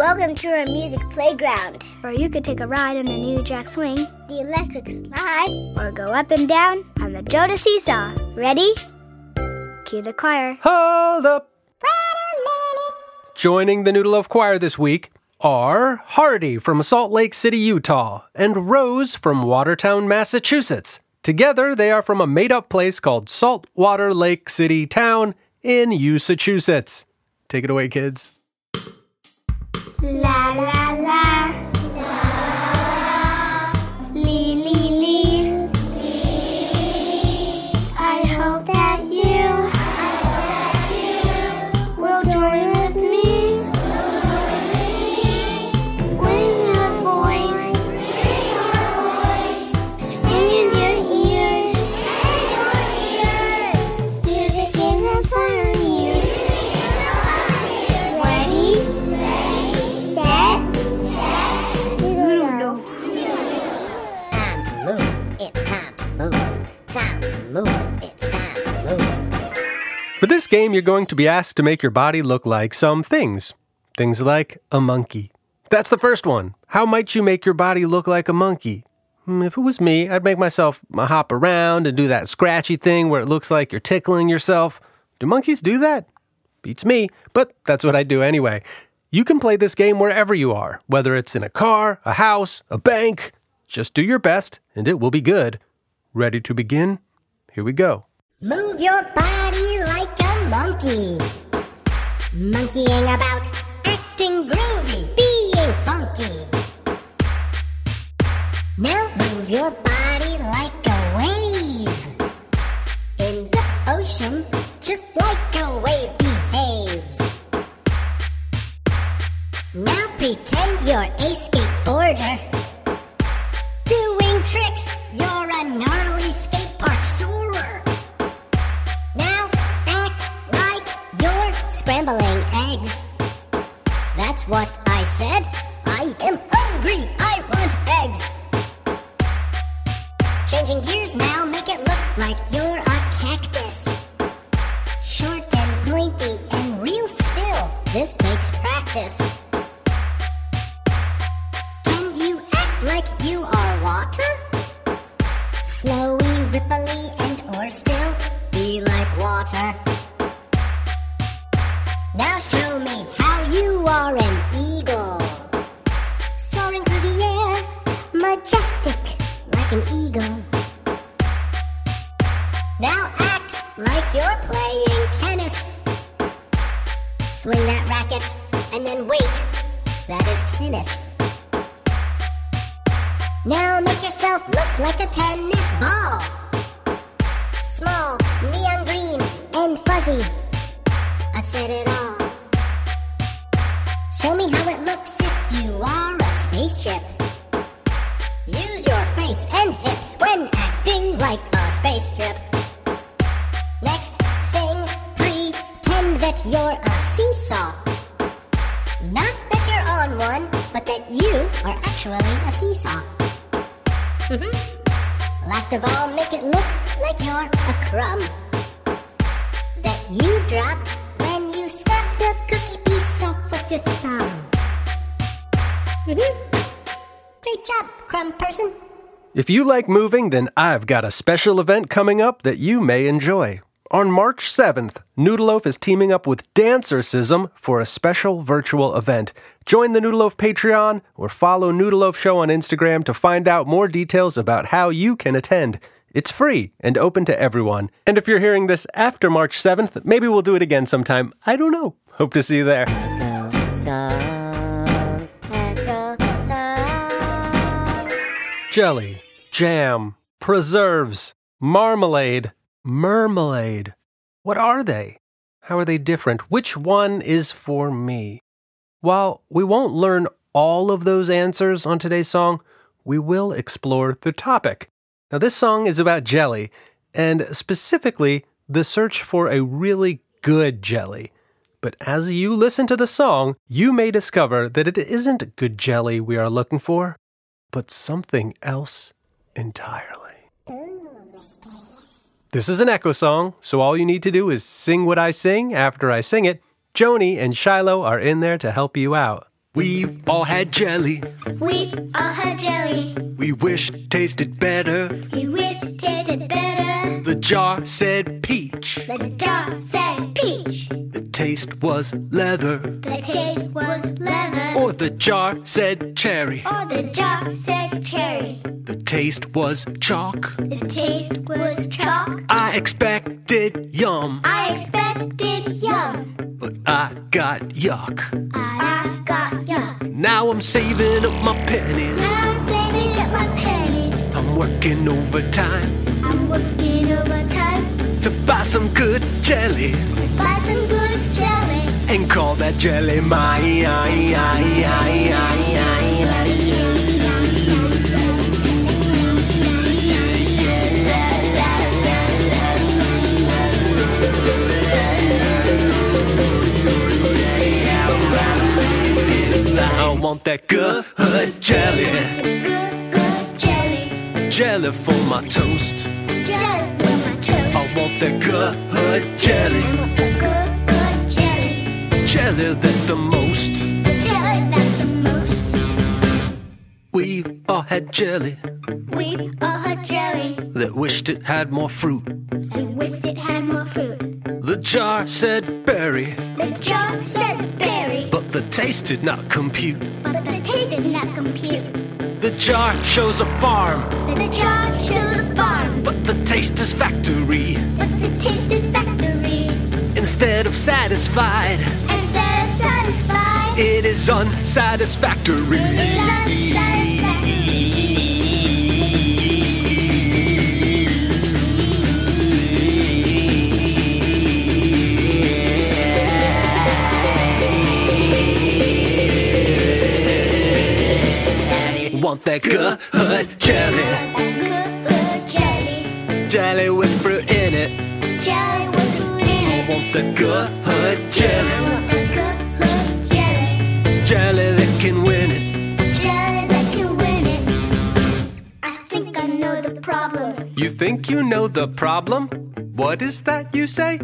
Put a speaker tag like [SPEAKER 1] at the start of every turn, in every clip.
[SPEAKER 1] Welcome to our music playground,
[SPEAKER 2] where you could take a ride on a new jack swing,
[SPEAKER 1] the electric slide.
[SPEAKER 2] or go up and down on the Joda seesaw. Ready? Cue the choir.
[SPEAKER 3] Hold up! Joining the Noodle Loaf Choir this week are Hardy from Salt Lake City, Utah, and Rose from Watertown, Massachusetts. Together, they are from a made up place called Saltwater Lake City Town in Massachusetts. Take it away, kids.
[SPEAKER 1] La la.
[SPEAKER 3] For this game, you're going to be asked to make your body look like some things. Things like a monkey. That's the first one. How might you make your body look like a monkey? Hmm, If it was me, I'd make myself hop around and do that scratchy thing where it looks like you're tickling yourself. Do monkeys do that? Beats me, but that's what I do anyway. You can play this game wherever you are, whether it's in a car, a house, a bank. Just do your best, and it will be good. Ready to begin? Here we go.
[SPEAKER 4] Move your body like a monkey. Monkeying about, acting groovy, being funky. Now move your body like a wave. In the ocean, just like a wave behaves. Now pretend you're a skateboarder. Changing gears now, make it look like you're a cactus. Short and pointy and real still. This takes practice. Can you act like you are water? Flowy, ripply, and or still be like water. Now show me how you are an eagle. Soaring through the air, majestic like an eagle. Like you're playing tennis. Swing that racket and then wait. That is tennis. Now make yourself look like a tennis ball. Small, neon green, and fuzzy. I've said it all. Show me how it looks if you are a spaceship. Use your face and hips when acting like a spaceship. That you're a seesaw. Not that you're on one, but that you are actually a seesaw. Mhm. Last of all, make it look like you're a crumb that you dropped when you snapped a cookie piece off with your thumb. Mhm. Great job, crumb person.
[SPEAKER 3] If you like moving, then I've got a special event coming up that you may enjoy. On March 7th, Noodleloaf is teaming up with Dancercism for a special virtual event. Join the Noodleloaf Patreon or follow Noodleloaf Show on Instagram to find out more details about how you can attend. It's free and open to everyone. And if you're hearing this after March 7th, maybe we'll do it again sometime. I don't know. Hope to see you there. Jelly, jam, preserves, marmalade, marmalade. What are they? How are they different? Which one is for me? While we won't learn all of those answers on today's song, we will explore the topic. Now, this song is about jelly, and specifically the search for a really good jelly. But as you listen to the song, you may discover that it isn't good jelly we are looking for, but something else entirely. This is an echo song, so all you need to do is sing what I sing after I sing it. Joni and Shiloh are in there to help you out. We've all had jelly.
[SPEAKER 1] We've all had jelly.
[SPEAKER 3] We wish tasted better.
[SPEAKER 1] We wish tasted better.
[SPEAKER 3] The jar said peach.
[SPEAKER 1] The jar said peach.
[SPEAKER 3] The taste was leather.
[SPEAKER 1] The taste was leather.
[SPEAKER 3] Or the jar said cherry.
[SPEAKER 1] Or the jar said cherry.
[SPEAKER 3] The taste was chalk.
[SPEAKER 1] The taste was chalk.
[SPEAKER 3] I expected yum,
[SPEAKER 1] I expected yum.
[SPEAKER 3] but I got yuck.
[SPEAKER 1] I got yuck.
[SPEAKER 3] Now I'm saving up my pennies.
[SPEAKER 1] Now I'm saving up my pennies.
[SPEAKER 3] I'm working overtime
[SPEAKER 1] I'm working overtime
[SPEAKER 3] to buy some good jelly
[SPEAKER 1] to buy some good jelly.
[SPEAKER 3] And call that jelly mine. I want that good jelly,
[SPEAKER 1] Good, good jelly.
[SPEAKER 3] jelly for my toast.
[SPEAKER 1] Jelly for my toast.
[SPEAKER 3] I want that good jelly. that's the most.
[SPEAKER 1] The jelly that's the most.
[SPEAKER 3] We've all had jelly
[SPEAKER 1] We all had jelly.
[SPEAKER 3] that wished it had more fruit.
[SPEAKER 1] We wished it had more fruit.
[SPEAKER 3] The jar said berry,
[SPEAKER 1] The jar said berry.
[SPEAKER 3] but the taste did not compute.
[SPEAKER 1] But the taste did not compute.
[SPEAKER 3] The jar shows a farm,
[SPEAKER 1] The jar shows a farm.
[SPEAKER 3] but the taste is factory.
[SPEAKER 1] But the taste is factory.
[SPEAKER 3] Instead of satisfied,
[SPEAKER 1] of satisfied.
[SPEAKER 3] it is unsatisfactory.
[SPEAKER 1] It's unsatisfactory.
[SPEAKER 3] Want that good jelly,
[SPEAKER 1] jelly.
[SPEAKER 3] jelly with fruit in it.
[SPEAKER 1] Jelly with fruit in it.
[SPEAKER 3] Want the good jelly,
[SPEAKER 1] think
[SPEAKER 3] you know the problem? What is that you say?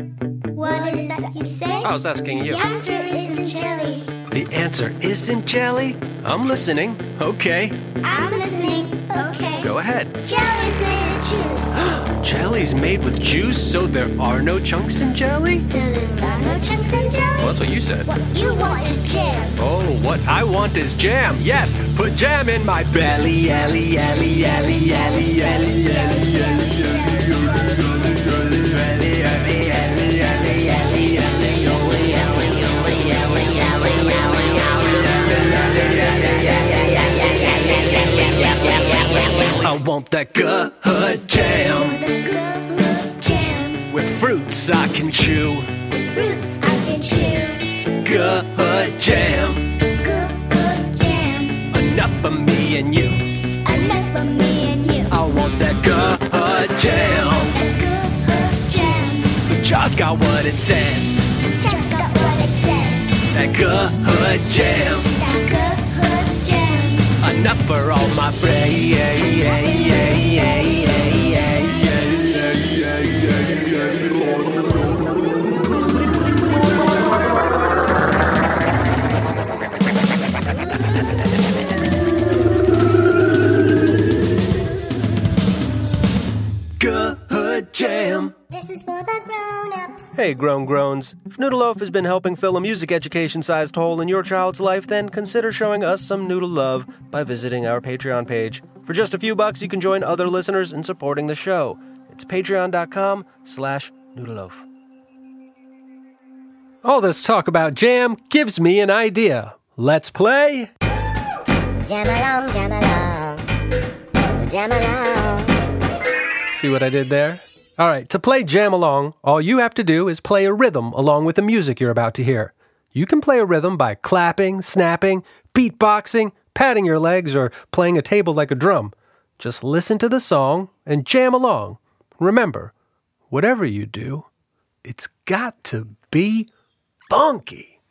[SPEAKER 1] What is that you say?
[SPEAKER 3] I was asking you.
[SPEAKER 1] The answer isn't jelly.
[SPEAKER 3] The answer isn't jelly? I'm listening. Okay,
[SPEAKER 1] I'm listening. Okay.
[SPEAKER 3] go ahead.
[SPEAKER 1] Jelly's made of juice.
[SPEAKER 3] Jelly's made with juice, so there are no chunks in jelly?
[SPEAKER 1] So there are no chunks in jelly.
[SPEAKER 3] Well, that's what you said.
[SPEAKER 1] What you want is jam.
[SPEAKER 3] Oh, what I want is jam. Yes, put jam in my belly, elly, elly, elly, elly, elly, elly, want that good jam
[SPEAKER 1] The
[SPEAKER 3] with fruits I can chew.
[SPEAKER 1] With fruits I can chew.
[SPEAKER 3] Good jam,
[SPEAKER 1] Good jam.
[SPEAKER 3] enough for me and you.
[SPEAKER 1] Enough for me and you.
[SPEAKER 3] I want that good jam.
[SPEAKER 1] A good jam.
[SPEAKER 3] The jar's got what it says.
[SPEAKER 1] Just got what it says.
[SPEAKER 3] That good jam.
[SPEAKER 1] That good jam.
[SPEAKER 3] Enough for all my friends. Good jam.
[SPEAKER 1] This is for the grown-ups.
[SPEAKER 3] Hey, grown groans. If Noodle Loaf has been helping fill a music education sized hole in your child's life, then consider showing us some noodle love by visiting our Patreon page. For just a few bucks, you can join other listeners in supporting the show. It's patreon.com slash noodleloaf. All this talk about jam gives me an idea. Let's play.
[SPEAKER 4] Jam along, jam along. Jam along.
[SPEAKER 3] See what I did there? All right, to play Jam Along, all you have to do is play a rhythm along with the music you're about to hear. You can play a rhythm by clapping, snapping, beatboxing, patting your legs, or playing a table like a drum. Just listen to the song and jam along. Remember, whatever you do, it's got to be funky.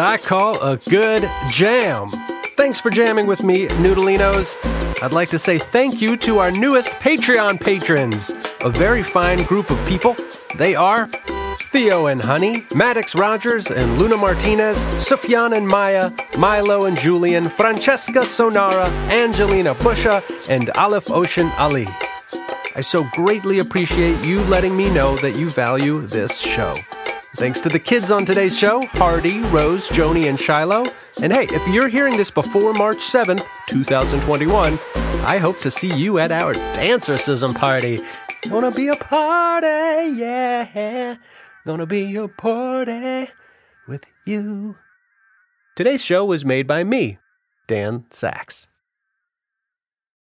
[SPEAKER 3] I call a good jam. Thanks for jamming with me, Noodleinos. I'd like to say thank you to our newest Patreon patrons, a very fine group of people. They are Theo and Honey, Maddox Rogers and Luna Martinez, Sufyan and Maya, Milo and Julian, Francesca Sonara, Angelina Busha, and Aleph Ocean Ali. I so greatly appreciate you letting me know that you value this show. Thanks to the kids on today's show Hardy, Rose, Joni, and Shiloh. And hey, if you're hearing this before March 7th, 2021, I hope to see you at our Dancercism party. Gonna be a party, yeah. Gonna be a party with you. Today's show was made by me, Dan Saks.